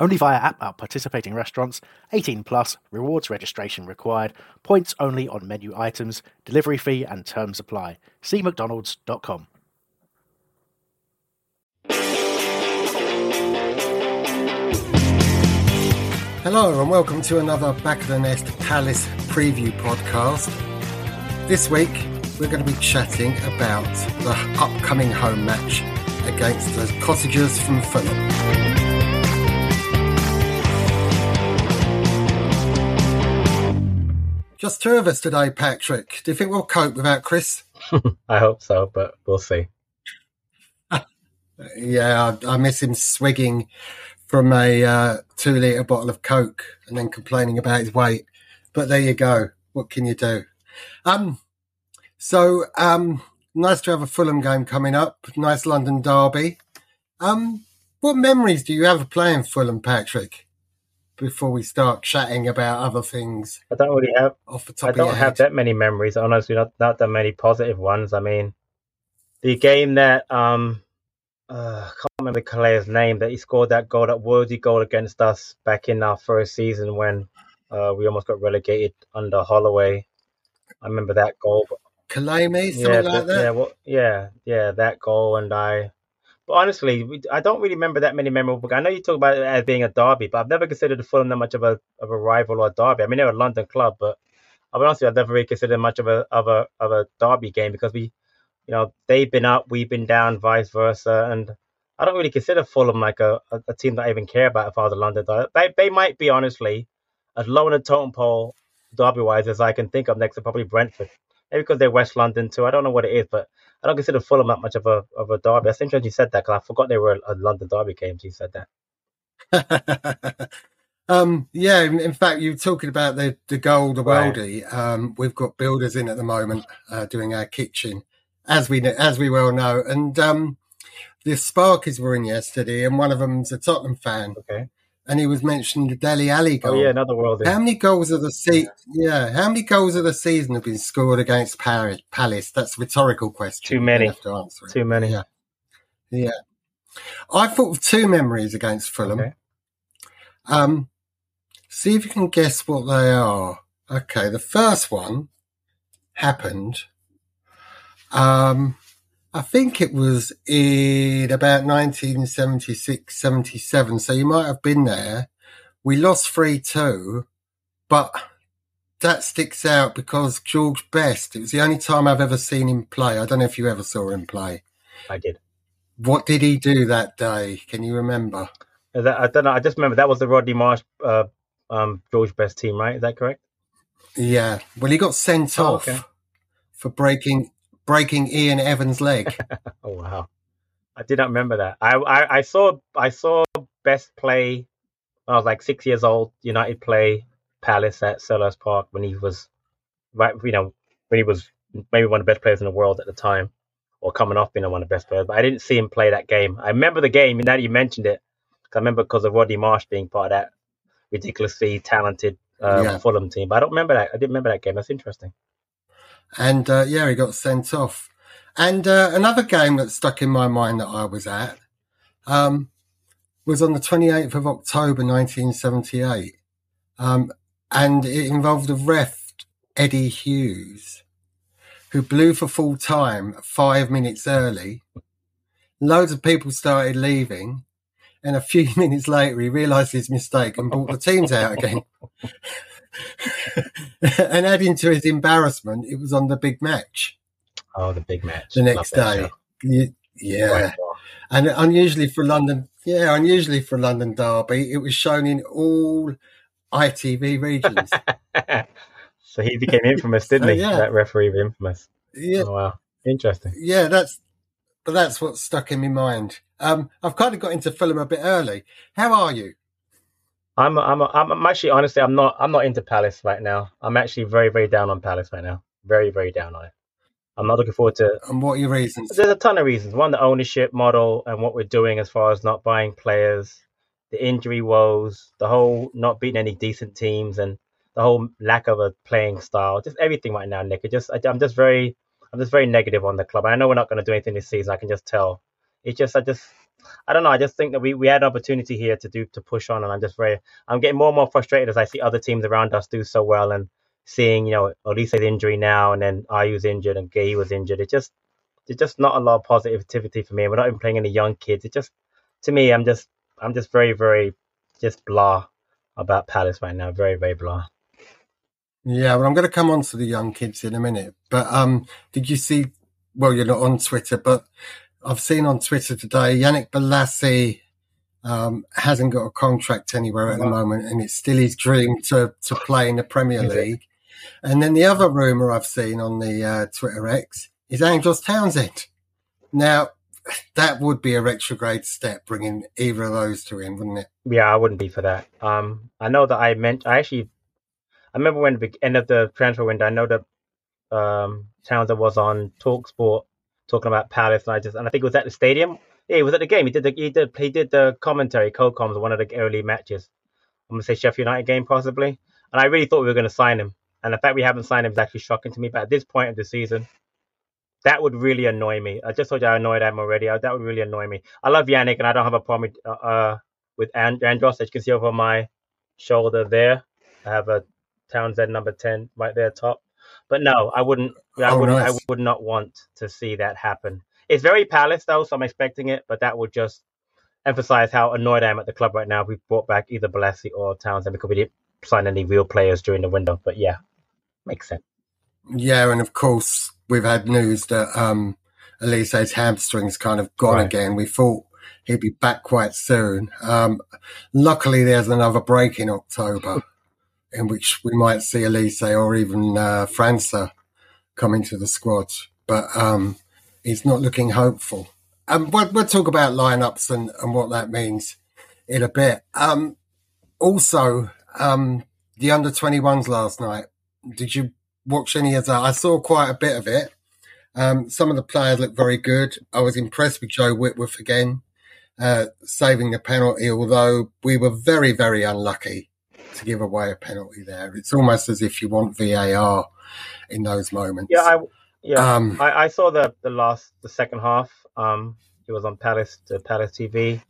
Only via app at participating restaurants. 18 plus. Rewards registration required. Points only on menu items. Delivery fee and terms apply. See mcdonalds.com. Hello and welcome to another Back of the Nest Palace preview podcast. This week we're going to be chatting about the upcoming home match against the Cottagers from Fulham. Just two of us today, Patrick. Do you think we'll cope without Chris? I hope so, but we'll see. yeah, I, I, miss him swigging from a uh, two litre bottle of Coke and then complaining about his weight. But there you go. What can you do? Um, so um, nice to have a Fulham game coming up. Nice London derby. Um, what memories do you have of playing Fulham, Patrick? Before we start chatting about other things. I don't really have off the top. I don't have that many memories. Honestly, not not that many positive ones. I mean, the game that um, uh, I can't remember Calais' name that he scored that goal, that worthy goal against us back in our first season when uh, we almost got relegated under Holloway. I remember that goal. Calais, something yeah, like that. Yeah, well, yeah, yeah, that goal, and I but honestly, I don't really remember that many memorable. I know you talk about it as being a derby, but I've never considered Fulham that much of a of a rival or a derby. I mean, they're a London club, but I'll be honest, I've never really considered much of a of a of a derby game because we, you know, they've been up, we've been down, vice versa, and I don't really consider Fulham like a, a, a team that I even care about if I was a London derby. They they might be honestly as low in the totem pole derby wise as I can think of next to probably Brentford. Maybe because they're West London too. I don't know what it is, but I don't consider Fulham that much of a of a derby. That's interesting you said that because I forgot they were a London derby games. You said that. um, yeah, in, in, fact, you were talking about the the goal, the right. worldie. Um, we've got builders in at the moment uh, doing our kitchen, as we as we well know, and um, the Sparkies were in yesterday, and one of them's a Tottenham fan. Okay and he was mentioning the Dele Alli goal. Oh yeah, another world. How many goals of the season? Yeah, how many goals of the season have been scored against Paris, Palace? That's a rhetorical question. Too many. To answer. Too many. Yeah, yeah. I thought of two memories against Fulham. Okay. Um, see if you can guess what they are. Okay, the first one happened. Um, I think it was in about 1976, 77. So you might have been there. We lost 3 2, but that sticks out because George Best, it was the only time I've ever seen him play. I don't know if you ever saw him play. I did. What did he do that day? Can you remember? That, I don't know. I just remember that was the Rodney Marsh, uh, um, George Best team, right? Is that correct? Yeah. Well, he got sent oh, off okay. for breaking breaking Ian Evans' leg. oh wow! I did not remember that. I, I, I saw I saw Best play when I was like six years old. United play Palace at Selhurst Park when he was right. You know when he was maybe one of the best players in the world at the time, or coming off being one of the best players. But I didn't see him play that game. I remember the game. Now that you mentioned it, I remember because of Roddy Marsh being part of that ridiculously talented uh, yeah. Fulham team. But I don't remember that. I didn't remember that game. That's interesting and uh, yeah, he got sent off. And uh, another game that stuck in my mind that I was at um, was on the 28th of October 1978, um, and it involved a ref, Eddie Hughes, who blew for full time five minutes early. Loads of people started leaving. And a few minutes later, he realised his mistake and brought the teams out again. and adding to his embarrassment, it was on the big match. Oh, the big match. The next day. Yeah. And unusually for London, yeah, unusually for London Derby, it was shown in all ITV regions. so he became infamous, didn't he? yeah. That referee was infamous. Yeah. Oh, wow. Interesting. Yeah, that's but that's what stuck in my mind. Um, I've kind of got into Fulham a bit early. How are you? I'm I'm I'm actually honestly I'm not I'm not into Palace right now. I'm actually very very down on Palace right now. Very very down on it. I'm not looking forward to. And what are your reasons? There's a ton of reasons. One, the ownership model and what we're doing as far as not buying players, the injury woes, the whole not beating any decent teams, and the whole lack of a playing style. Just everything right now, Nick. It just I, I'm just very I'm just very negative on the club. I know we're not going to do anything this season. I can just tell. It's just I just I don't know. I just think that we, we had an opportunity here to do to push on, and I'm just very I'm getting more and more frustrated as I see other teams around us do so well, and seeing you know Olise's injury now, and then Ayew's injured, and Gay was injured. It just it's just not a lot of positivity for me. We're not even playing any young kids. It just to me, I'm just I'm just very very just blah about Palace right now. Very very blah. Yeah, well, I'm going to come on to the young kids in a minute. But um, did you see? Well, you're not on Twitter, but I've seen on Twitter today Yannick Bolasie um, hasn't got a contract anywhere at the moment, and it's still his dream to to play in the Premier League. And then the other rumor I've seen on the uh, Twitter X is Andros Townsend. Now, that would be a retrograde step, bringing either of those two in, wouldn't it? Yeah, I wouldn't be for that. Um, I know that I meant I actually I remember when the end of the transfer window, I know that um, Townsend was on Talksport talking about Palace, and I just and I think it was at the stadium. Yeah, he was at the game. He did the he did he did the commentary, co-coms, one of the early matches. I'm gonna say Sheffield United game possibly, and I really thought we were gonna sign him. And the fact we haven't signed him is actually shocking to me. But at this point of the season, that would really annoy me. I just told you I annoyed him already. That would really annoy me. I love Yannick, and I don't have a problem with, uh, uh with And- Andros. As you can see over my shoulder there, I have a Townsend number ten right there top. But no, I wouldn't. I Oh, wouldn't. nice. I would not want to see that happen. It's very Palace though, so I'm expecting it. But that would just emphasize how annoyed I am at the club right now. We brought back either Bolasie or Townsend because we didn't sign any real players during the window. But yeah, makes sense. Yeah, and of course we've had news that um, Olise's hamstring's kind of gone Right. again. We thought he'd be back quite soon. Um, luckily, there's another break in October in which we might see Olise or even uh, França come into the squad, but um, it's not looking hopeful. Um, we'll, we'll talk about lineups and, and what that means in a bit. Um, also, um, the under 21s last night. Did you watch any of that? I saw quite a bit of it. Um, some of the players looked very good. I was impressed with Joe Whitworth again, uh, saving the penalty, although we were very, very unlucky to give away a penalty there. It's almost as if you want VAR in those moments. Yeah, I yeah. Um, I, I saw the the last the second half. Um, it was on Palace the Palace TV.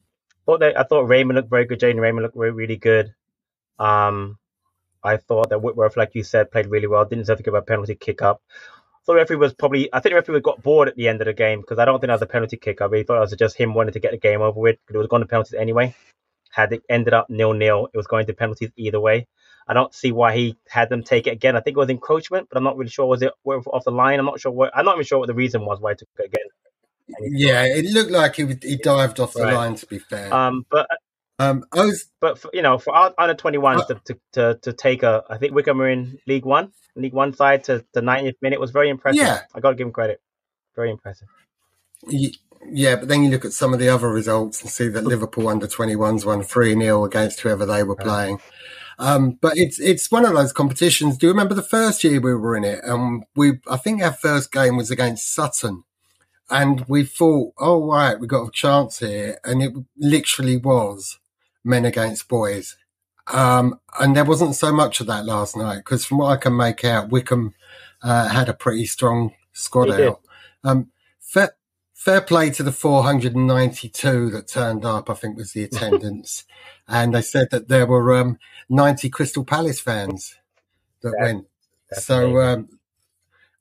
Thought that I thought Raymond looked very good. Jadan Raymond looked really, really good. Um, I thought that Whitworth, like you said, played really well. Didn't deserve to give a penalty kick up. Thought the referee was probably. I think the referee got bored at the end of the game because I don't think that was a penalty kick. I really thought it was just him wanting to get the game over with because it was going to penalties anyway. Had it ended up nil nil, it was going to penalties either way. I don't see why he had them take it again. I think it was encroachment, but I'm not really sure. Was it off the line? I'm not sure what. I'm not even sure what the reason was why he took it again. yeah, it looked like he, he dived off the Right. line, to be fair. Um, but Um, I was, but for, you know, for our under 21s Uh, to, to, to, to take a, I think Wycombe were in League One, League One side to the 90th minute was very impressive. Yeah. I got to give him credit. Very impressive. Yeah, but then you look at some of the other results and see that Liverpool under 21s won 3 0 against whoever they were playing. Um, but it's it's one of those competitions. Do you remember the first year we were in it? Um, we I think our first game was against Sutton, and we thought, oh right, we got a chance here, and it literally was men against boys. Um, and there wasn't so much of that last night because from what I can make out, Wycombe uh, had a pretty strong squad out. Um, fair play to the 492 that turned up, I think was the attendance. and they said that there were um, 90 Crystal Palace fans that went. So um,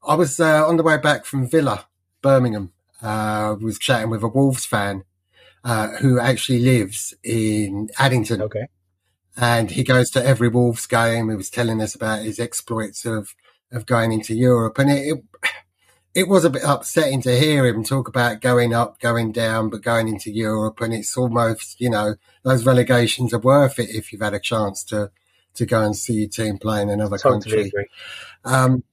I was uh, on the way back from Villa, Birmingham. Uh, was chatting with a Wolves fan uh, who actually lives in Addington Okay. and he goes to every Wolves game. He was telling us about his exploits of of going into Europe, and it, it it was a bit upsetting to hear him talk about going up, going down, but going into Europe, and it's almost you know those relegations are worth it if you've had a chance to to go and see your team play in another Totally country. Um,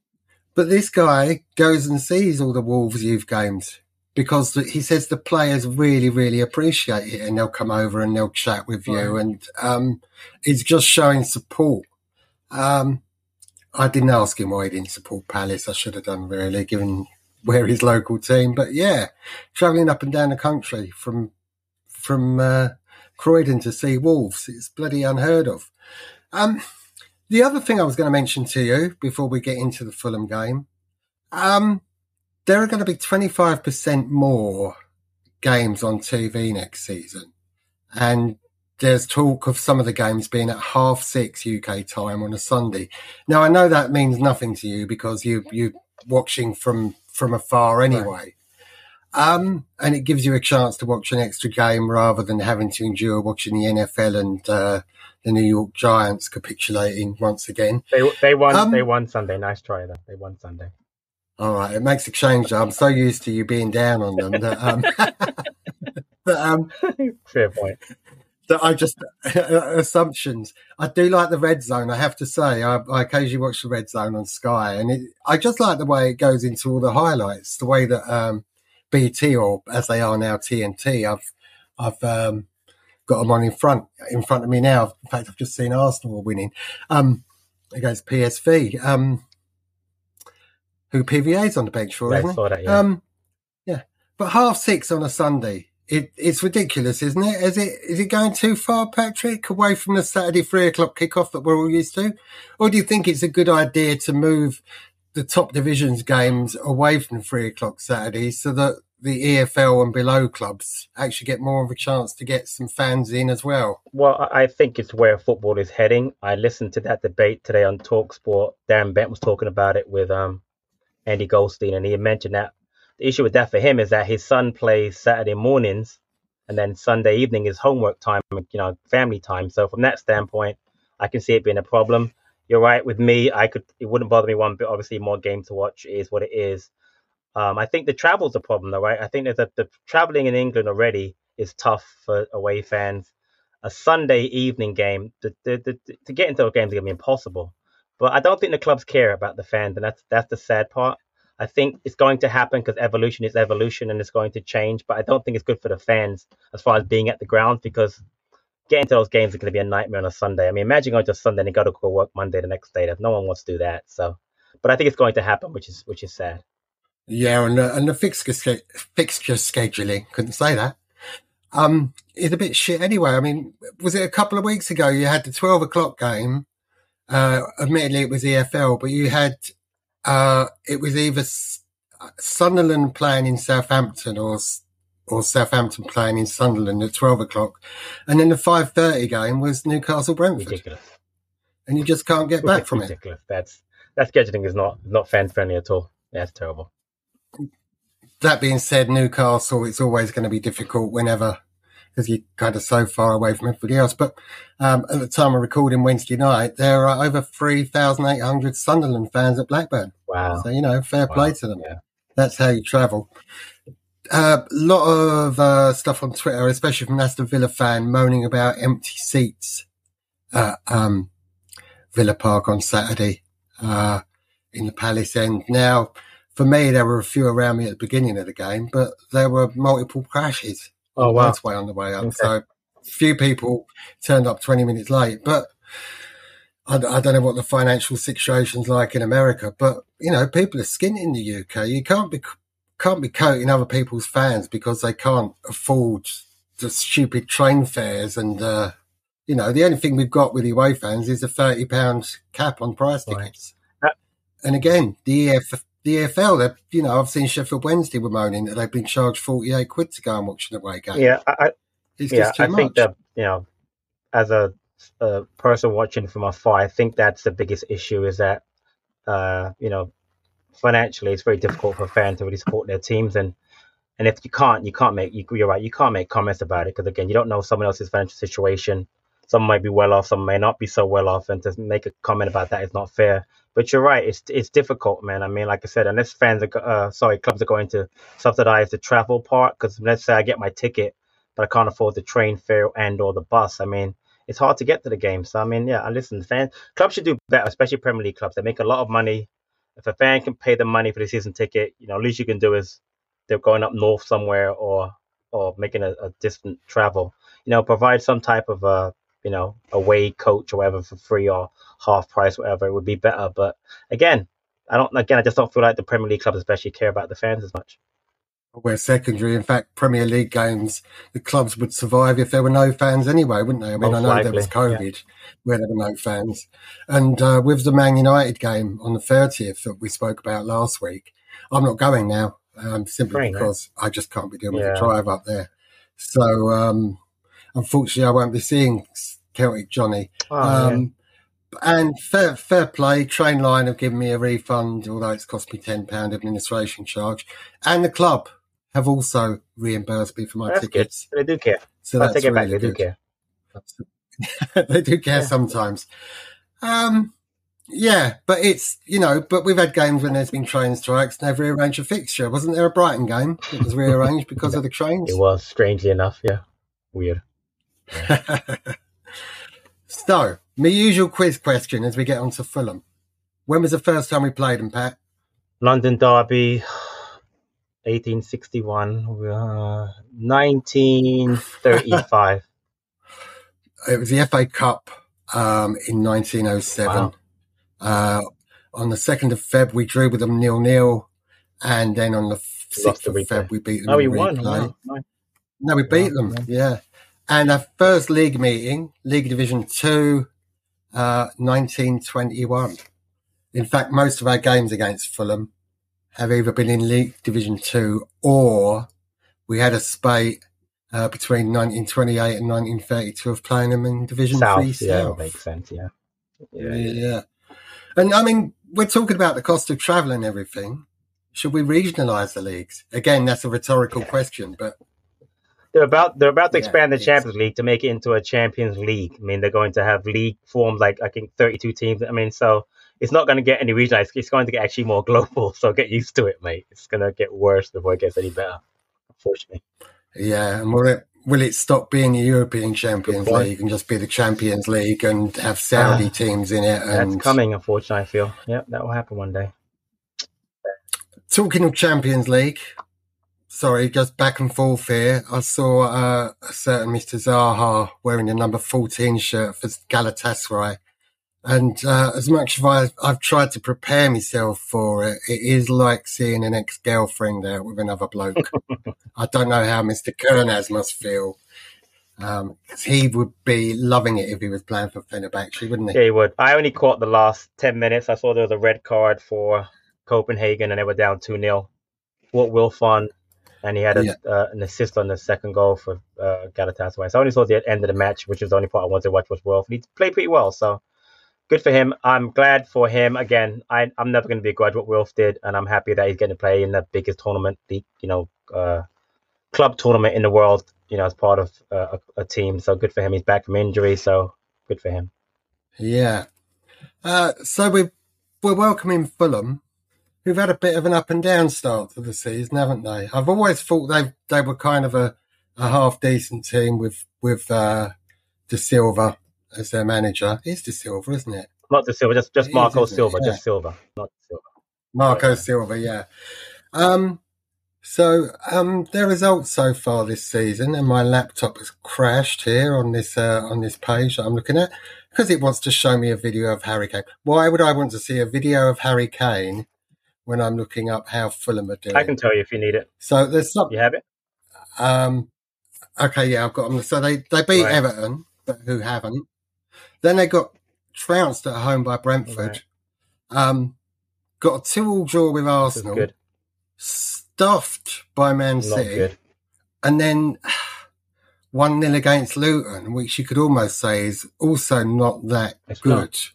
but this guy goes and sees all the Wolves youth games because he says the players really, really appreciate it and they'll come over and they'll chat with you. Right. And um, it's just showing support. Um, I didn't ask him why he didn't support Palace. I should have done really, given where his local team. But yeah, travelling up and down the country from from uh, Croydon to see Wolves, it's bloody unheard of. Um, the other thing I was going to mention to you before we get into the Fulham game, um, there are going to be 25% more games on TV next season. And there's talk of some of the games being at half six UK time on a Sunday. Now, I know that means nothing to you because you, you're watching from, from afar anyway. Right. Um, and it gives you a chance to watch an extra game rather than having to endure watching the NFL and, uh, the New York Giants capitulating once again. They, they won. Um, they won Sunday. Nice try, though. They won Sunday. All right, it makes a change. I'm so used to you being down on them that, um, that um, fair point. That I just assumptions. I do like the red zone. I have to say, I, I occasionally watch the red zone on Sky, and it, I just like the way it goes into all the highlights. The way that um, BT or as they are now TNT. I've I've um, got them on in front in front of me now. In fact, I've just seen Arsenal winning um, against PSV. Um, who PVA's on the bench for, yeah, isn't? That, yeah. Um, yeah, but half six on a Sunday, it, it's ridiculous, isn't it? Is it is it going too far, Patrick, away from the Saturday three o'clock kickoff that we're all used to, or do you think it's a good idea to move the top divisions games away from three o'clock Saturdays so that the EFL and below clubs actually get more of a chance to get some fans in as well? Well, I think it's where football is heading. I listened to that debate today on Talksport. Darren Bent was talking about it with um, Andy Goldstein, and he mentioned that the issue with that for him is that his son plays Saturday mornings, and then Sunday evening is homework time, you know, family time. So from that standpoint, I can see it being a problem. You're right. With me, I could it wouldn't bother me one bit. Obviously, more game to watch is what it is. Um, I think the travel's a problem, though, right? I think there's a, the traveling in England already is tough for away fans. A Sunday evening game, the, the, the, to get into a game is gonna be impossible. But I don't think the clubs care about the fans, and that's that's the sad part. I think it's going to happen because evolution is evolution and it's going to change. But I don't think it's good for the fans as far as being at the ground because getting to those games is going to be a nightmare on a Sunday. I mean, imagine going to Sunday and you got to go work Monday the next day. No one wants to do that. So, but I think it's going to happen, which is which is sad. Yeah, and the, and the fixture fixture scheduling couldn't say that. Um, it's a bit shit anyway. I mean, was it a couple of weeks ago you had the twelve o'clock game uh, admittedly, it was EFL, but you had uh, it was either Sunderland playing in Southampton or or Southampton playing in Sunderland at twelve o'clock, and then the five thirty game was Newcastle Brentford. Ridiculous. And you just can't get back from ridiculous. it. That's that scheduling is not not fan friendly at all. That's terrible. That being said, Newcastle, it's always going to be difficult whenever because you're kind of so far away from everybody else. But um, at the time of recording Wednesday night, there are over 3,800 Sunderland fans at Blackburn. Wow. So, you know, fair wow. play to them. Yeah. That's how you travel. A uh, lot of uh, stuff on Twitter, especially from Aston Villa fan, moaning about empty seats at um, Villa Park on Saturday uh, in the Palace end. Now, for me, there were a few around me at the beginning of the game, but there were multiple crashes Oh wow! That's way on the way up. Okay. So few people turned up 20 minutes late, but I, I, don't know what the financial situation's like in America, but you know, people are skint in the UK. You can't be can't be coating other people's fans because they can't afford the stupid train fares and uh, you know, the only thing we've got with away fans is a thirty pound cap on price tickets. Right. And again, the EF, the EFL, you know, I've seen Sheffield Wednesday were moaning that they've been charged 48 quid to go and watch an away game. Yeah, I, it's yeah, I much. think that, you know, as a, a, person watching from afar, I think that's the biggest issue is that, uh, you know, financially it's very difficult for fans to really support their teams. And, and if you can't, you can't make, you, you're right, you can't make comments about it because, again, you don't know someone else's financial situation. Some might be well off, some may not be so well off. And to make a comment about that is not fair but you're right. It's it's difficult, man. I mean, like I said, unless fans are uh, sorry, clubs are going to subsidize the travel part, because let's say I get my ticket, but I can't afford the train fare and or the bus. I mean, it's hard to get to the game. So I mean, yeah, I listen. Fans, clubs should do better, especially Premier League clubs. They make a lot of money. If a fan can pay the money for the season ticket, you know, at least you can do is they're going up north somewhere or or making a, a distant travel. You know, provide some type of a you know away coach or whatever for free or half price, whatever. It would be better. But again, I don't. Again, I just don't feel like the Premier League clubs especially care about the fans as much. We're secondary. In fact, Premier League games, the clubs would survive if there were no fans anyway, wouldn't they? I mean, Most I know likely, there was COVID yeah. Where there were no fans. And uh, with the Man United game on the 30th that we spoke about last week, I'm not going now um, simply Great, because I just can't be dealing with Yeah. the drive up there. So, um, unfortunately, I won't be seeing Celtic Johnny. Oh, yeah. Um, and fair, fair play. Trainline have given me a refund, although it's cost me ten pound administration charge, and the club have also reimbursed me for my That's good. tickets. They do care. So I that's take it back. really They do care. they do care Yeah. sometimes. Um, yeah, but it's you know, but we've had games when there's been train strikes and they've rearranged a fixture. Wasn't there a Brighton game that was rearranged because of the trains? It was strangely enough. Yeah, weird. so, my usual quiz question as we get on to Fulham. When was the first time we played them, Pat? London Derby, 1861, uh, 1935. It was the FA Cup um, in 1907. Wow. Uh, on the 2nd of Feb, we drew with them nil nil. And then on the 6th of. Feb, we beat them oh, we won. Wow. No, we beat Wow, them. Yeah. And our first league meeting, League Division 2, uh, 1921. In fact, most of our games against Fulham have either been in League Division 2 or we had a spate uh, between 1928 and 1932 of playing them in Division 3 South, yeah, makes sense. Yeah. Yeah, Yeah. yeah. And I mean, we're talking about the cost of travel and everything. Should we regionalise the leagues? Again, that's a rhetorical question, but They're about they're about to Yeah, expand the Champions League to make it into a Champions League. I mean, they're going to have league forms like I think 32 teams. I mean, so it's not going to get any regionalized. It's going to get actually more global. So get used to it, mate. It's going to get worse before it gets any better. Unfortunately, Yeah, and will it will it stop being a European Champions League and just be the Champions League and have Saudi Ah, teams in it? And that's coming. Unfortunately, I feel. Yeah, that will happen one day. talking of Champions League, sorry, just back and forth here. I saw uh, a certain Mr. Zaha wearing a number fourteen shirt for Galatasaray, and uh, as much as I, I've tried to prepare myself for it, it is like seeing an ex girlfriend out with another bloke. I don't know how Mr. Kernaz must feel. Um 'cause he would be loving it if he was playing for Fenerbahce, wouldn't he? Yeah, he would. I only caught the last 10 minutes. I saw there was a red card for Copenhagen and they were down 2 0. What will fun. And he had a, Yeah. uh, an assist on the second goal for uh, Galatasaray. So I only saw the end of the match, which was the only part I wanted to watch was Wilf. He played pretty well, so good for him. I'm glad for him. Again, I, I'm never going to begrudge what Wilf did, and I'm happy that he's getting to play in the biggest tournament, the you know, uh, club tournament in the world. You know, as part of uh, a, a team. So good for him. He's back from injury, so good for him. Yeah. Uh, so we we're welcoming Fulham, who've had a bit of an up and down start to the season, haven't they? I've always thought they they were kind of a, a half decent team with with uh, De Silva as their manager. It's De Silva, isn't it? Not the Silva, just just It is, Marco isn't? Silva, Yeah. just Silva, not Silva. Marco Yeah. Silva, yeah. Um, so um, their results so far this season, and my laptop has crashed here on this uh, on this page that I'm looking at because it wants to show me a video of Harry Kane. Why would I want to see a video of Harry Kane when I'm looking up how Fulham are doing? I can tell you if you need it. So there's some. You have it? Um, okay, yeah, I've got them. So they they beat Right. Everton, but who haven't? Then they got trounced at home by Brentford. Um, got a two-all draw with Arsenal. good. stuffed by Man City, and then one 0 against Luton, which you could almost say is also not that It's good. not.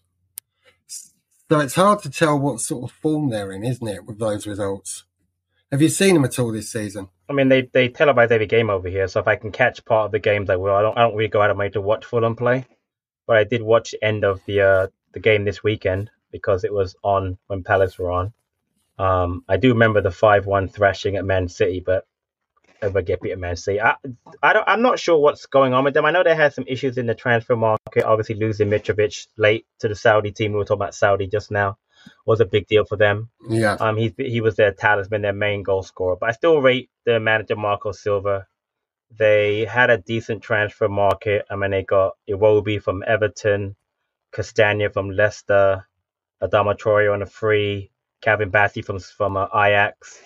So it's hard to tell what sort of form they're in, isn't it, with those results? Have you seen them at all this season? I mean, they they televise every game over here, so if I can catch part of the games, I will. I don't I don't really go out of my way to watch Fulham play, but I did watch the end of the uh, the game this weekend because it was on when Palace were on. Um, I do remember the five one thrashing at Man City, but ever get beat at Man City. I, I don't, I'm not sure what's going on with them. I know they had some issues in the transfer market, obviously losing Mitrovic late to the Saudi team. We were talking about Saudi just now. was a big deal for them. Yeah. Um, he he was their talisman, their main goal scorer. But I still rate their manager Marco Silva. They had a decent transfer market. I mean, they got Iwobi from Everton, Castagna from Leicester, Adama Traore on a free, Calvin Bassey from from uh, Ajax,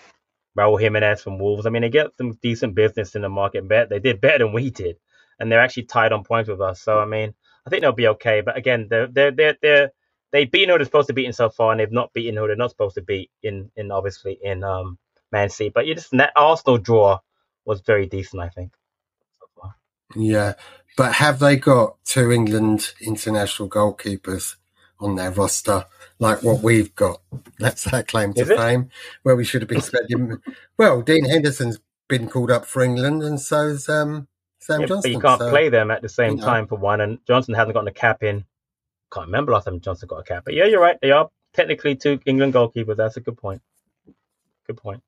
Raul Jimenez from Wolves. I mean, they get some decent business in the market. Bet they did better than we did, and they're actually tied on points with us. So I mean, I think they'll be okay. But again, they're they're they're, they're they beat who they're supposed to beat in so far, and they've not beaten who they're not supposed to beat in in obviously in um Man City. But you just that Arsenal draw was very decent, I think. Yeah. But have they got two England international goalkeepers on their roster like what we've got? That's our claim to Is it? fame. Where we should have been spending. well, Dean Henderson's been called up for England, and so's um, Sam Yeah, Johnstone. but you can't so- play them at the same you know. time for one, and Johnstone hasn't gotten a cap in. Can't remember last time Johnstone got a cap, but yeah, you're right. They are technically two England goalkeepers. That's a good point. Good point.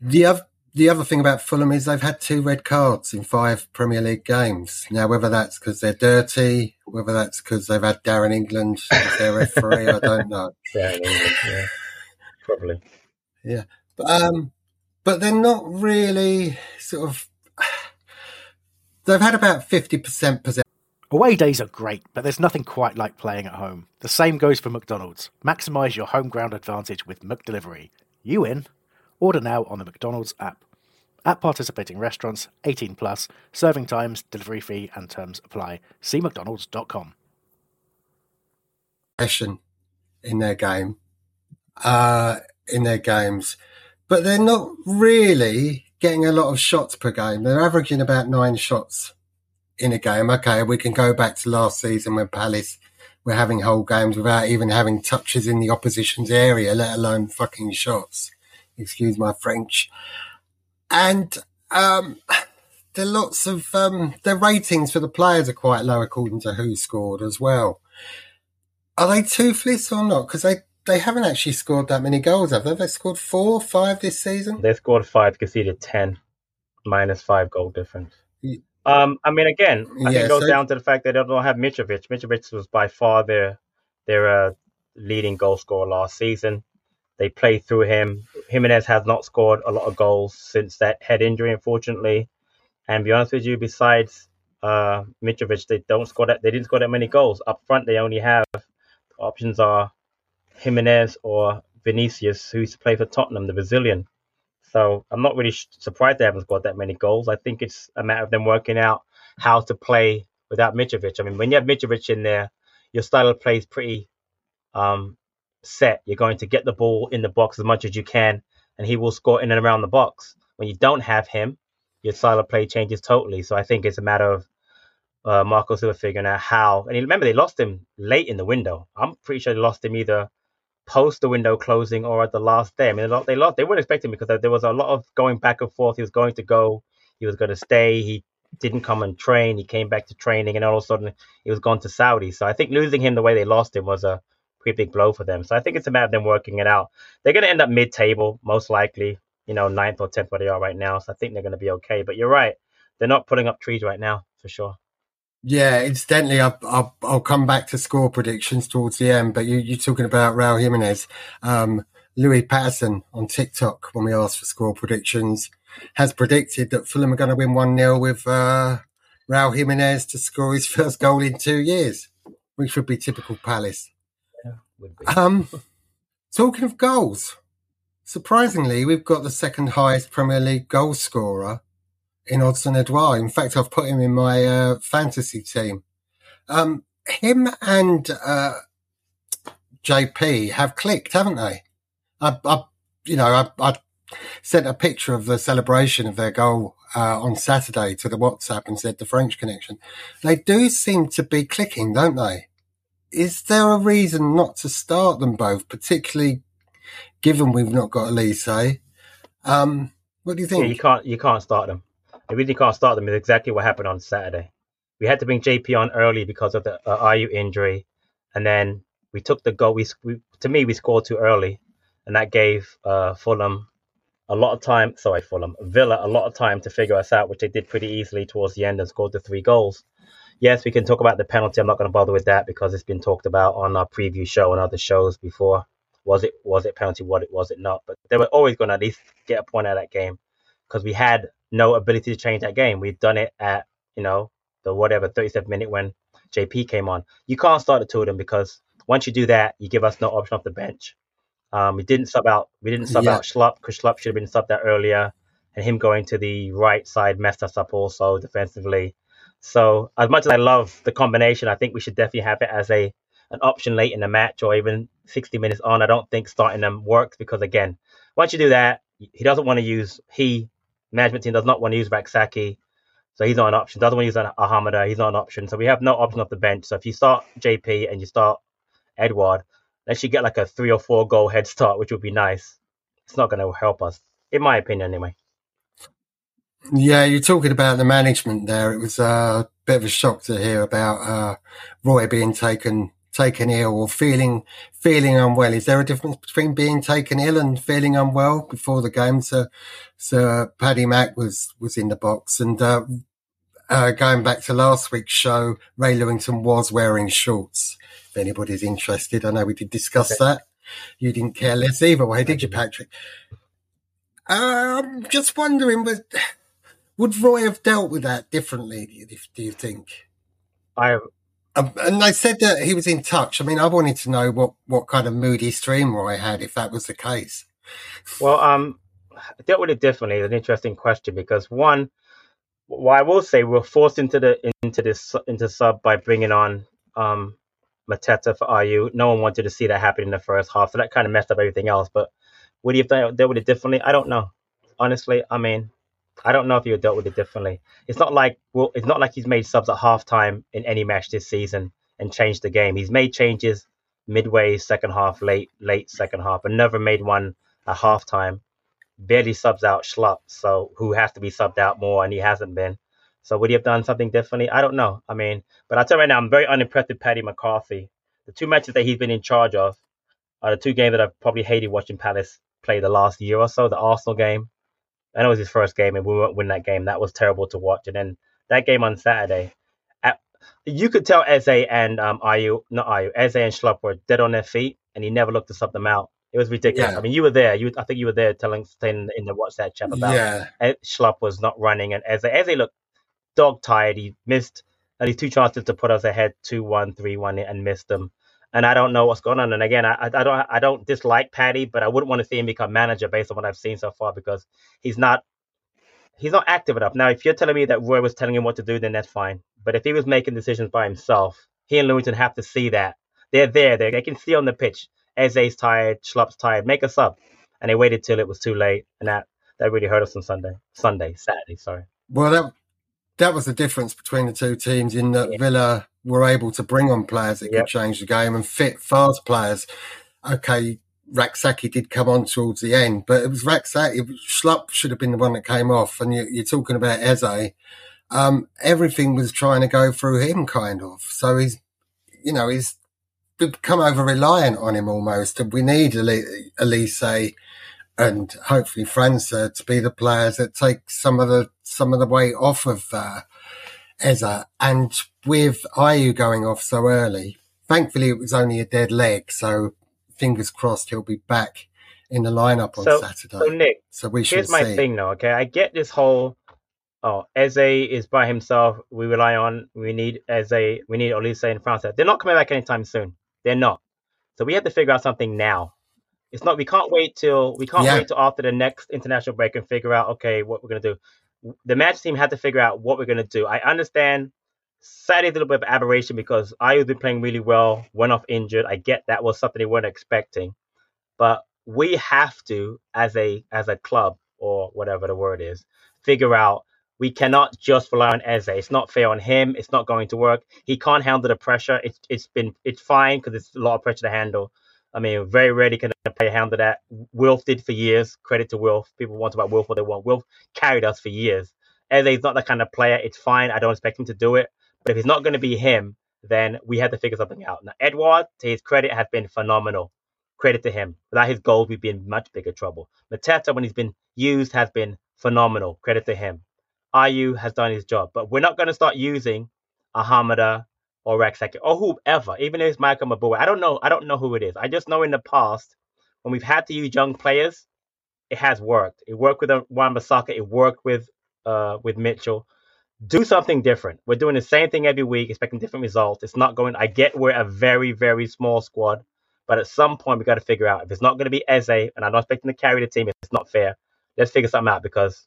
The other, the other thing about Fulham is they've had two red cards in five Premier League games. Now, whether that's because they're dirty, whether that's because they've had Darren England as their referee, I don't know. Yeah, in England, yeah, probably. But, um, but they're not really sort of. They've had about 50% possession. Away days are great, but there's nothing quite like playing at home. The same goes for McDonald's. Maximise your home ground advantage with McDelivery. You in? Order now on the McDonald's app. At participating restaurants, 18 plus, serving times, delivery fee, and terms apply. See McDonald's.com. passion in their game, uh, in their games, but they're not really getting a lot of shots per game. They're averaging about nine shots in a game. Okay, we can go back to last season when Palace were having whole games without even having touches in the opposition's area, let alone fucking shots. Excuse my French. And um, there are lots of um, their ratings for the players are quite low according to WhoScored as well. Are they toothless or not? Because they, they haven't actually scored that many goals, have they? They scored four, five this season. They scored five, conceded ten, minus five goal difference. Um, I mean, again, I think it goes so- down to the fact that they don't have Mitrovic. Mitrovic was by far their their uh, leading goal scorer last season. They play through him. Jimenez has not scored a lot of goals since that head injury, unfortunately. And be honest with you, besides uh, Mitrovic, they don't score that. They didn't score that many goals up front. They only have options are Jimenez or Vinicius, who used to play for Tottenham, the Brazilian. So I'm not really surprised they haven't scored that many goals. I think it's a matter of them working out how to play without Mitrovic. I mean, when you have Mitrovic in there, your style of play is pretty um, set. You're going to get the ball in the box as much as you can, and he will score in and around the box. When you don't have him, your style of play changes totally. So I think it's a matter of uh, Marco Silva figuring out how. And remember, they lost him late in the window. I'm pretty sure they lost him either post the window closing or at the last day. I mean, they lost. They, weren't expecting because there was a lot of going back and forth. He was going to go. He was going to stay. He didn't come and train. He came back to training, and all of a sudden he was gone to Saudi. So I think losing him the way they lost him was a pretty big blow for them. So I think it's a matter of them working it out. They're going to end up mid-table, most likely. You know, ninth or tenth where they are right now. So I think they're going to be okay. But you're right. They're not putting up trees right now for sure. Yeah, incidentally, I'll, I'll, I'll come back to score predictions towards the end, but you, you're talking about Raul Jimenez. Um, Louis Patterson on TikTok, when we asked for score predictions, has predicted that Fulham are going to win 1 0 with uh, Raul Jimenez to score his first goal in two years, which would be typical Palace. Would be. Um, talking of goals, surprisingly, we've got the second highest Premier League goal scorer in Odsonne Edouard. In fact, I've put him in my uh, fantasy team. Um, him and uh, JP have clicked, haven't they? I, I you know, I, I sent a picture of the celebration of their goal uh, on Saturday to the WhatsApp and said the French connection. They do seem to be clicking, don't they? Is there a reason not to start them both, particularly given we've not got Olise? Um, what do you Yeah, you think? can't you can't start them. The really can't start them is exactly what happened on Saturday. We had to bring JP on early because of the uh, Ayew injury, and then we took the goal. We, we to me we scored too early, and that gave uh, Fulham a lot of time. Sorry, Fulham Villa a lot of time to figure us out, which they did pretty easily towards the end and scored the three goals. Yes, we can talk about the penalty. I'm not going to bother with that because it's been talked about on our preview show and other shows before. Was it was it penalty? What it was it not? But they were always going to at least get a point out of that game because we had no ability to change that game. We've done it at you know the whatever 37 minute when JP came on. You can't start the two of them because once you do that, you give us no option off the bench. Um, we didn't sub out. We didn't sub Yeah. out Schlupp because Schlupp should have been subbed out earlier, and him going to the right side messed us up also defensively. So as much as I love the combination, I think we should definitely have it as a an option late in the match or even 60 minutes on. I don't think starting them works because again, once you do that, he doesn't want to use he management team does not want to use Rak-Sakyi. So he's not an option. Doesn't want to use an Ahamada. He's not an option. So we have no option off the bench. So if you start JP and you start Edouard, unless you get like a three or four goal head start, which would be nice, it's not going to help us, in my opinion, anyway. Yeah, you're talking about the management there. It was a bit of a shock to hear about uh, Roy being taken taken ill or feeling feeling unwell. Is there a difference between being taken ill and feeling unwell before the game? So, so Paddy Mack was was in the box, and uh, uh, going back to last week's show, Ray Lewington was wearing shorts. If anybody's interested, I know we did discuss that. You didn't care less either way, did you, Patrick? Uh, I'm just wondering, was, would Roy have dealt with that differently? Do you, think? I Um, and they said that he was in touch. I mean, I wanted to know what, what kind of moody stream Roy had, if that was the case. Well, um, I dealt with it differently. It's an interesting question because one, well, I will say we were forced into the into this into sub by bringing on um Mateta for Ayew. No one wanted to see that happen in the first half, so that kind of messed up everything else. But would he have done, dealt with it differently? I don't know. Honestly, I mean, I don't know if he would dealt with it differently. It's not like well, it's not like he's made subs at halftime in any match this season and changed the game. He's made changes midway, second half, late late second half, but never made one at halftime. Barely subs out Schlupp, so who has to be subbed out more, and he hasn't been. So would he have done something differently? I don't know. I mean, but I'll tell you right now, I'm very unimpressed with Paddy McCarthy. The two matches that he's been in charge of are the two games that I've probably hated watching Palace play the last year or so. The Arsenal game, I know it was his first game, and we won't win that game. That was terrible to watch. And then that game on Saturday, at, you could tell Eze and um, Ayew, not Ayew, Eze and Schlupp were dead on their feet, and he never looked to sub them out. It was ridiculous. Yeah. I mean, you were there. You, I think you were there telling, saying in the WhatsApp chat about Yeah. Schlupp was not running, and Eze, Eze looked dog tired. He missed at least two chances to put us ahead, two one, three one, and missed them. And I don't know what's going on. And again, I, I don't I don't dislike Paddy, but I wouldn't want to see him become manager based on what I've seen so far because he's not he's not active enough. Now, if you're telling me that Roy was telling him what to do, then that's fine. But if he was making decisions by himself, he and Lewington have to see that they're there. They, they can see on the pitch. Eze's tired, Schlupp's tired. Make a sub, and they waited till it was too late, and that that really hurt us on Sunday, Sunday, Saturday. Sorry. Well, that that was the difference between the two teams in that Yeah. Villa were able to bring on players that Yep. could change the game and fit fast players. Okay, Rak-Sakyi did come on towards the end, but it was Rak-Sakyi. Schlupp should have been the one that came off. And you, you're talking about Eze. Um, everything was trying to go through him, kind of. So he's, you know, he's become over reliant on him almost. And we need Olise and hopefully França to be the players that take some of the some of the weight off of uh, Eze. And with Ayew going off so early, thankfully it was only a dead leg, so fingers crossed he'll be back in the lineup on So- Saturday. So Nick, So we here's my see. thing though. Okay, I get this whole. Oh, Eze is by himself. We rely on. We need Eze. We need Olise and França. They're not coming back anytime soon. They're not. So we have to figure out something now. It's not. We can't wait till we can't Yeah. wait till after the next international break and figure out. Okay, what we're gonna do. The match team had to figure out what we're gonna do. I understand. Saturday's a little bit of aberration because Ayew's been playing really well. Went off injured. I get that was something they weren't expecting, but we have to, as a as a club or whatever the word is, figure out we cannot just rely on Eze. It's not fair on him. It's not going to work. He can't handle the pressure. It's it's been it's fine because it's a lot of pressure to handle. I mean, very rarely can a player handle that. Wilf did for years. Credit to Wilf. People want about Wilf what they want. Wilf carried us for years. Eze is not that kind of player. It's fine. I don't expect him to do it. But if it's not going to be him, then we have to figure something out. Now, Edouard, to his credit, has been phenomenal. Credit to him. Without his goals, we'd be in much bigger trouble. Mateta, when he's been used, has been phenomenal. Credit to him. Ayew has done his job, but we're not going to start using Ahamada or Rak-Sakyi or whoever, even if it's Michael Mabu. I don't know. I don't know who it is. I just know in the past when we've had to use young players, it has worked. It worked with Wan Bissaka. It worked with uh, with Mitchell. Do something different. We're doing the same thing every week, expecting different results. It's not going. I get we're a very very small squad, but at some point we got to figure out if it's not going to be Eze, and I'm not expecting to carry the team. It's not fair. Let's figure something out because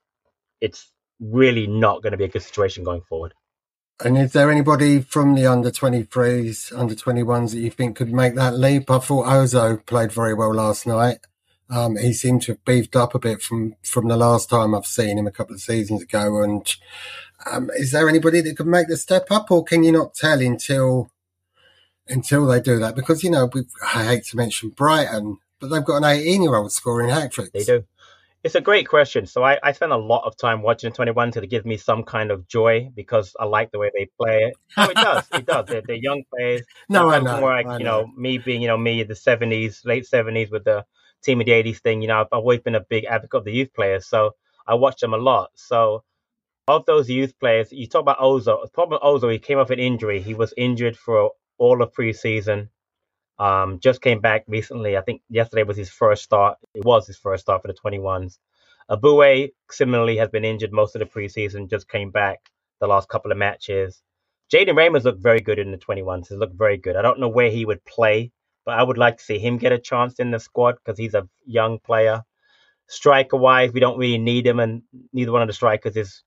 it's really not going to be a good situation going forward. And is there anybody from the under 23s, under 21s that you think could make that leap? I thought Ozoh played very well last night. Um, he seemed to have beefed up a bit from, from the last time I've seen him a couple of seasons ago. And um, is there anybody that could make the step up, or can you not tell until until they do that? Because you know, I hate to mention Brighton, but they've got an 18 year old scoring hat tricks. They do. It's a great question. So I, I spend a lot of time watching 21 to give me some kind of joy because I like the way they play it. No, it does. it does. They're, they're young players. no, I know. More like, I you know, me being, you know, me in the 70s, late 70s with the team of the 80s thing. You know, I've always been a big advocate of the youth players. So I watch them a lot. So of those youth players, you talk about Ozoh. The problem with Ozoh, he came off an injury. He was injured for all of preseason. Um, just came back recently. I think yesterday was his first start. It was his first start for the 21s. Abue similarly has been injured most of the preseason. Just came back the last couple of matches. Jadan Raymond's looked very good in the 21s. He's looked very good. I don't know where he would play, but I would like to see him get a chance in the squad because he's a young player. Striker wise, we don't really need him, and neither one of the strikers is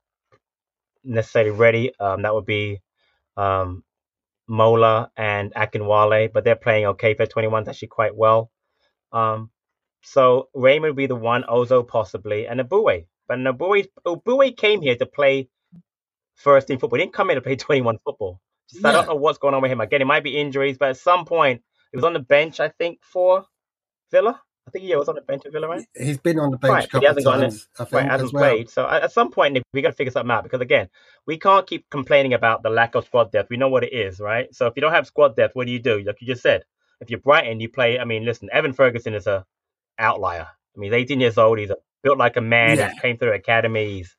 necessarily ready. Um, that would be um, Mola and Akinwale, but they're playing okay for 21s actually quite well. Um, so Raymond would be the one, Ozoh possibly, and Abue. But Abue, Abue came here to play first team football. He didn't come here to play 21 football. Just, yeah. I don't know what's going on with him. Again, it might be injuries, but at some point, he was on the bench, I think, for Villa. I think he was on the bench at Villa, right? He's been on the bench right, a couple he hasn't times. Think, right, hasn't well. played. So at some point, we got to figure something out because again, we can't keep complaining about the lack of squad depth. We know what it is, right? So if you don't have squad depth, what do you do? Like you just said, if you're Brighton, you play. I mean, listen, Evan Ferguson is a outlier. I mean, he's 18 years old. He's built like a man. Yeah. He came through academies,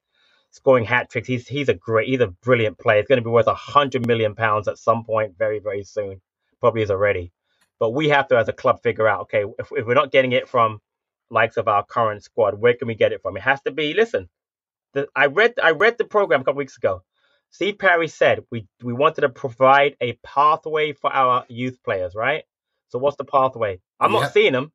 scoring hat tricks. He's he's a great, he's a brilliant player. He's going to be worth a hundred million pounds at some point, very very soon. Probably is already. But we have to, as a club, figure out okay, if, if we're not getting it from likes of our current squad. Where can we get it from? It has to be. Listen, the, I read I read the program a couple weeks ago. Steve Parish said we we wanted to provide a pathway for our youth players, right? So what's the pathway? I'm yeah. not seeing them.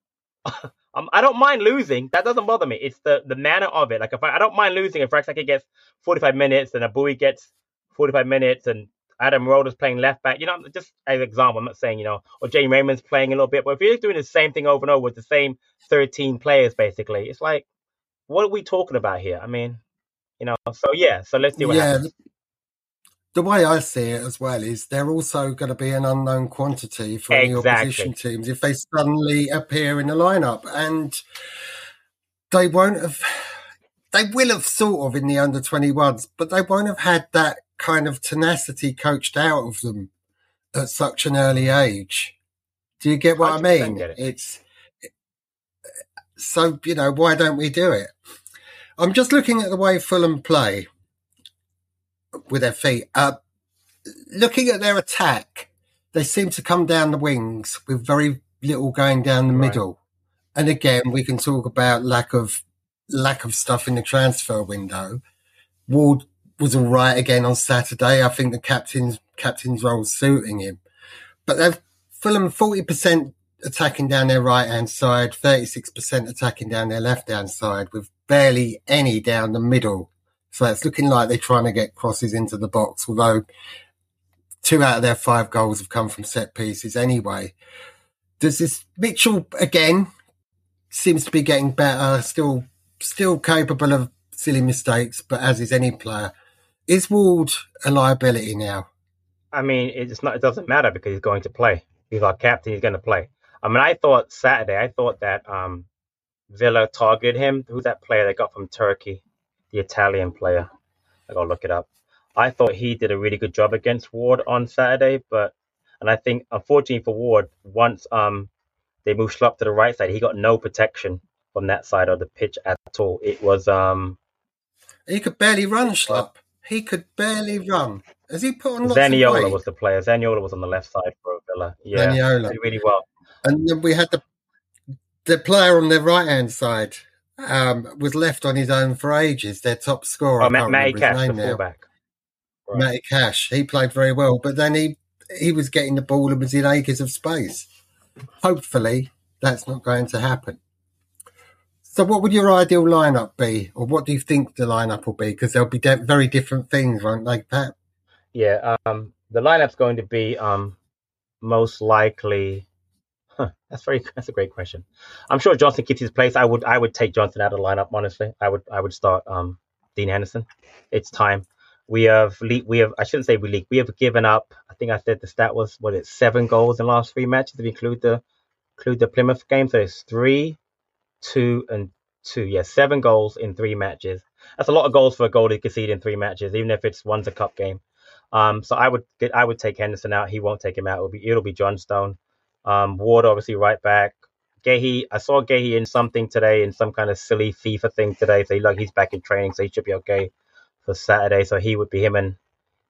um, I don't mind losing. That doesn't bother me. It's the the manner of it. Like if I, I don't mind losing if Rak-Sakyi gets 45 minutes and Abue gets 45 minutes and Adam Roeder's playing left back. You know, just as an example, I'm not saying, you know, or Jadan Raymond's playing a little bit, but if you're doing the same thing over and over with the same 13 players, basically, it's like, what are we talking about here? I mean, you know, so yeah, so let's do what yeah, happens. The way I see it as well is they're also going to be an unknown quantity for exactly. the opposition teams if they suddenly appear in the lineup. And they won't have, they will have sort of in the under 21s, but they won't have had that kind of tenacity coached out of them at such an early age. Do you get what I mean? It. It's so you know why don't we do it? I'm just looking at the way Fulham play with their feet. Uh, looking at their attack, they seem to come down the wings with very little going down the right. middle. And again, we can talk about lack of lack of stuff in the transfer window. Ward was all right again on Saturday. I think the captain's captain's role suiting him, but they've Fulham forty percent attacking down their right hand side, thirty six percent attacking down their left hand side, with barely any down the middle. So it's looking like they're trying to get crosses into the box, although two out of their five goals have come from set pieces anyway. Does this Mitchell again seems to be getting better, still still capable of silly mistakes, but as is any player. Is Ward a liability now? I mean, it's not. It doesn't matter because he's going to play. He's our captain. He's going to play. I mean, I thought Saturday. I thought that um, Villa targeted him. Who's that player they got from Turkey? The Italian player. I gotta look it up. I thought he did a really good job against Ward on Saturday, but and I think unfortunately for Ward, once um they moved Schlupp to the right side, he got no protection from that side of the pitch at all. It was um he could barely run Schlupp. He could barely run. Has he put on lots of Zaniolo was the player. Zaniolo was on the left side for Villa. Yeah, Zaniolo. did really well. And then we had the the player on the right hand side um, was left on his own for ages. Their top scorer, Oh, I Ma- can't Matty Cash, the fullback. Right. Matty Cash. He played very well, but then he he was getting the ball and was in acres of space. Hopefully, that's not going to happen. So, what would your ideal lineup be, or what do you think the lineup will be? Because there'll be de- very different things, won't they, Pat? Yeah, um, the lineup's going to be um, most likely. Huh, that's very. That's a great question. I'm sure Johnstone keeps his place. I would. I would take Johnstone out of the lineup. Honestly, I would. I would start um, Dean Henderson. It's time. We have. Le- we have. I shouldn't say we leaked. We have given up. I think I said the stat was what it's seven goals in the last three matches if you include the include the Plymouth game. So it's three, two, and two. Yeah, seven goals in three matches. That's a lot of goals for a goal to concede in three matches, even if it's one's a cup game. Um, so I would get, I would take Henderson out. He won't take him out. It'll be it'll be Johnstone. Um, Ward obviously right back. Guéhi, I saw Guéhi in something today in some kind of silly FIFA thing today. So he, like he's back in training, so he should be okay for Saturday. So he would be him and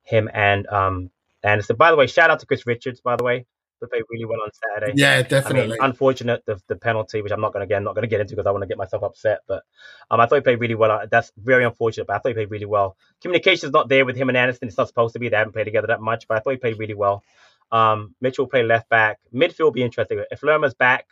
him and um Anderson. By the way, shout out to Chris Richards. By the way, they played really well on Saturday. Yeah, definitely. I mean, unfortunate the the penalty, which I'm not going to again not going to get into because I want to get myself upset. But um, I thought he played really well. That's very unfortunate, but I thought he played really well. Communication's not there with him and Anderson. It's not supposed to be. They haven't played together that much, but I thought he played really well. Um, Mitchell will play left back. Midfield will be interesting. If Lerma's back,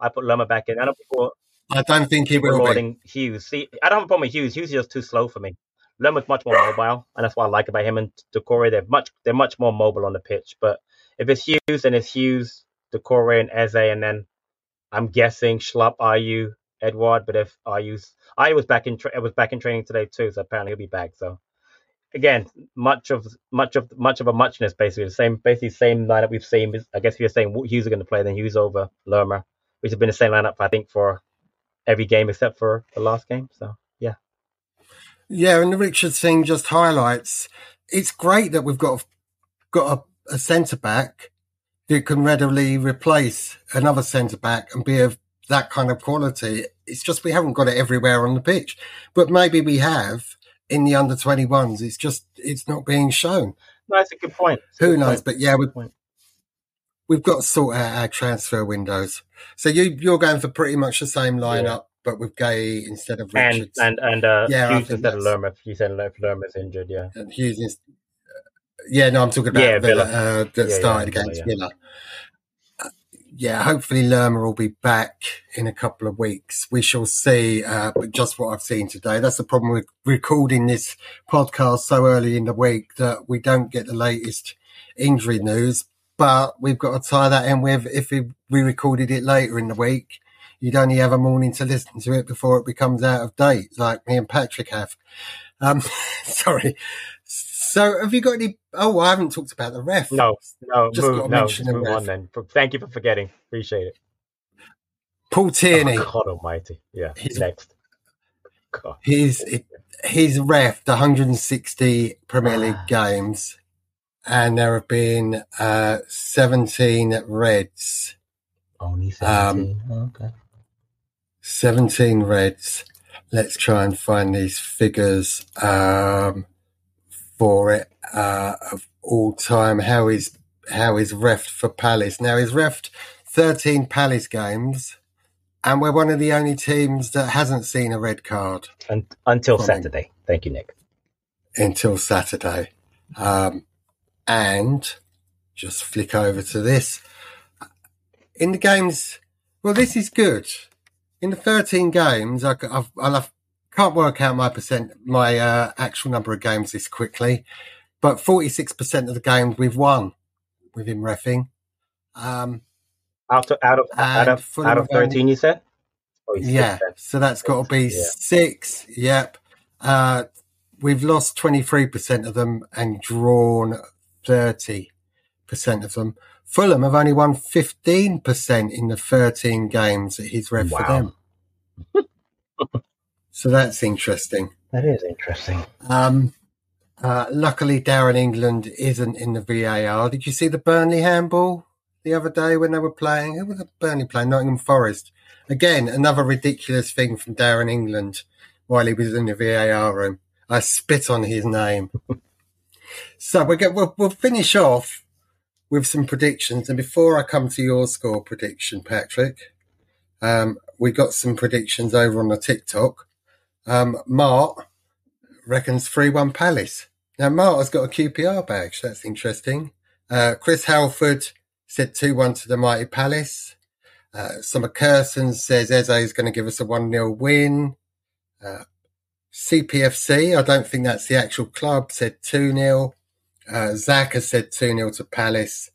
I put Lerma back in. I people I don't think he will be. Hughes. See, I don't have a problem with Hughes. Hughes is just too slow for me. Lerma's much more mobile, and that's what I like about him and Doucouré. They're much they're much more mobile on the pitch. But if it's Hughes, then it's Hughes, Doucouré, and Eze, and then I'm guessing Schlupp, Ayew, Edouard. But if Ayew's Ayew was back in tra- was back in training today too, so apparently he'll be back. So again, much of much of much of a muchness basically the same basically same lineup we've seen. I guess if you're saying Hughes are going to play, then Hughes over Lerma, which has been the same lineup I think for every game except for the last game. So yeah, Yeah, and the Richard thing just highlights it's great that we've got got a, a centre back that can readily replace another centre back and be of that kind of quality. It's just we haven't got it everywhere on the pitch, but maybe we have in the under twenty ones. It's just it's not being shown. no, that's a good point. That's Who good knows? point. But yeah, we, we've got to sort out our transfer windows. So you you're going for pretty much the same lineup, but with Guéhi instead of And Richards and and uh, Yeah, Hughes instead of Lerma. If you said if Lerma's injured, yeah. and Hughes. Yeah, no, I'm talking about Yeah, Villa, uh, that Yeah, yeah, started Villa, against yeah. Villa. Uh, yeah, hopefully Lerma will be back in a couple of weeks. We shall see. Uh, but just what I've seen today, that's the problem with recording this podcast so early in the week that we don't get the latest injury news. But we've got to tie that in with if we, we recorded it later in the week, you'd only have a morning to listen to it before it becomes out of date, like me and Patrick have. Um, sorry. So, have you got any? Oh, I haven't talked about the ref. No, no, Just move, no, mention just him, move on then. Thank you for forgetting. Appreciate it. Paul Tierney. Oh, God Almighty. Yeah. He's- Next. God. He's he's refed 160 Premier League Ah. games, and there have been uh, 17 reds. Only Um, 17. okay. 17 reds. Let's try and find these figures um, for it uh, of all time. How is how is refed for Palace? Now he's refed 13 Palace games, and we're one of the only teams that hasn't seen a red card. Un- until. Saturday. Thank you, Nick. until Saturday. Um, and just flick over to this. In the games, well, this is good. In the 13 games, I, I've, I'll have, can't work out my percent, my uh, actual number of games this quickly, but 46% of the games we've won with him refing. Um, Out of out of out of out of have only- thirteen, you said. Oh, said yeah, so that's got to be Yeah. six. Yep. Uh, we've lost 23% of them and drawn 30% of them. Fulham have only won 15% in the 13 games that he's read for them. so that's interesting. That is interesting. Um, uh, luckily, Darren England isn't in the VAR. Did you see the Burnley handball the other day when they were playing? Who was the Burnley playing? Nottingham Forest. Again, another ridiculous thing from Darren England while he was in the VAR room. I spit on his name. so we'll, get, we'll, we'll finish off with some predictions. And before I come to your score prediction, Patrick, um, we got some predictions over on the TikTok. Um, Mart reckons 3 1 Palace. Now, Mart has got a QPR badge. That's interesting. Uh, Chris Halford said 2 1 to the Mighty Palace. Uh, Summer says Eze is going to give us a 1 0 win. Uh, CPFC, I don't think that's the actual club, said 2 0. Uh, Zach has said 2 0 to Palace.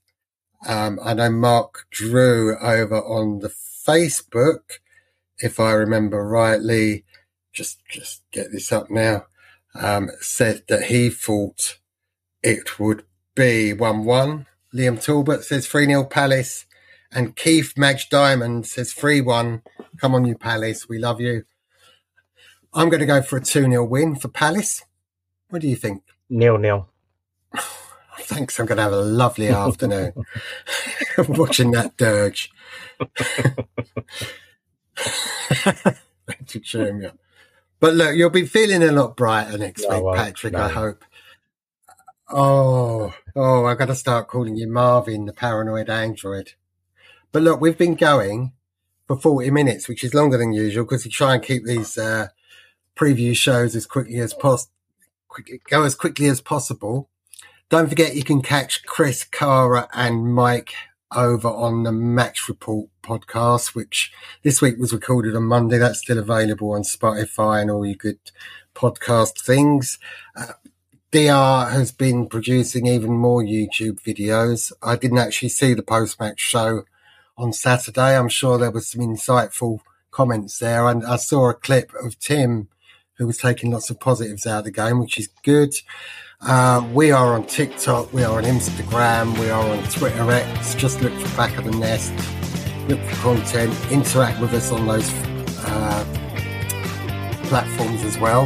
Um, I know Mark Drew over on the Facebook, if I remember rightly, just just get this up now, um, said that he thought it would be 1 1. Liam Talbot says 3 0 Palace. And Keith Madge Diamond says 3 1. Come on, you Palace. We love you. I'm going to go for a 2 0 win for Palace. What do you think? Nil nil. Thanks. I'm going to have a lovely afternoon watching that dirge. to cheer me up. But look, you'll be feeling a lot brighter next no, week, Patrick, no. I hope. Oh, oh, I've got to start calling you Marvin, the paranoid android. But look, we've been going for 40 minutes, which is longer than usual because we try and keep these uh, preview shows as quickly as possible, go as quickly as possible. Don't forget you can catch Chris, Cara, and Mike over on the Match Report podcast, which this week was recorded on Monday. That's still available on Spotify and all your good podcast things. Uh, DR has been producing even more YouTube videos. I didn't actually see the post match show on Saturday. I'm sure there was some insightful comments there. And I saw a clip of Tim who was taking lots of positives out of the game, which is good. Uh, we are on TikTok, we are on Instagram, we are on Twitter X. Just look for Back of the Nest, look for content, interact with us on those uh, platforms as well.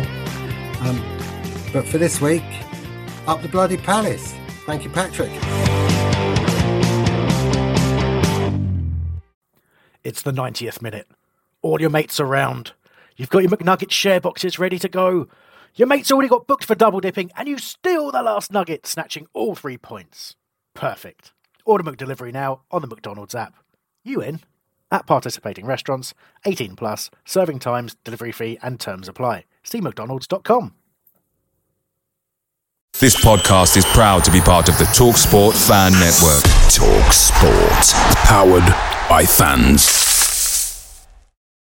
Um, but for this week, up the bloody palace. Thank you, Patrick. It's the 90th minute. All your mates around. You've got your McNugget share boxes ready to go. Your mate's already got booked for double dipping, and you steal the last nugget, snatching all three points. Perfect. Order McDelivery now on the McDonald's app. You in? At participating restaurants, 18 plus, serving times, delivery fee, and terms apply. See McDonald's.com. This podcast is proud to be part of the TalkSport Fan Network. TalkSport, powered by fans.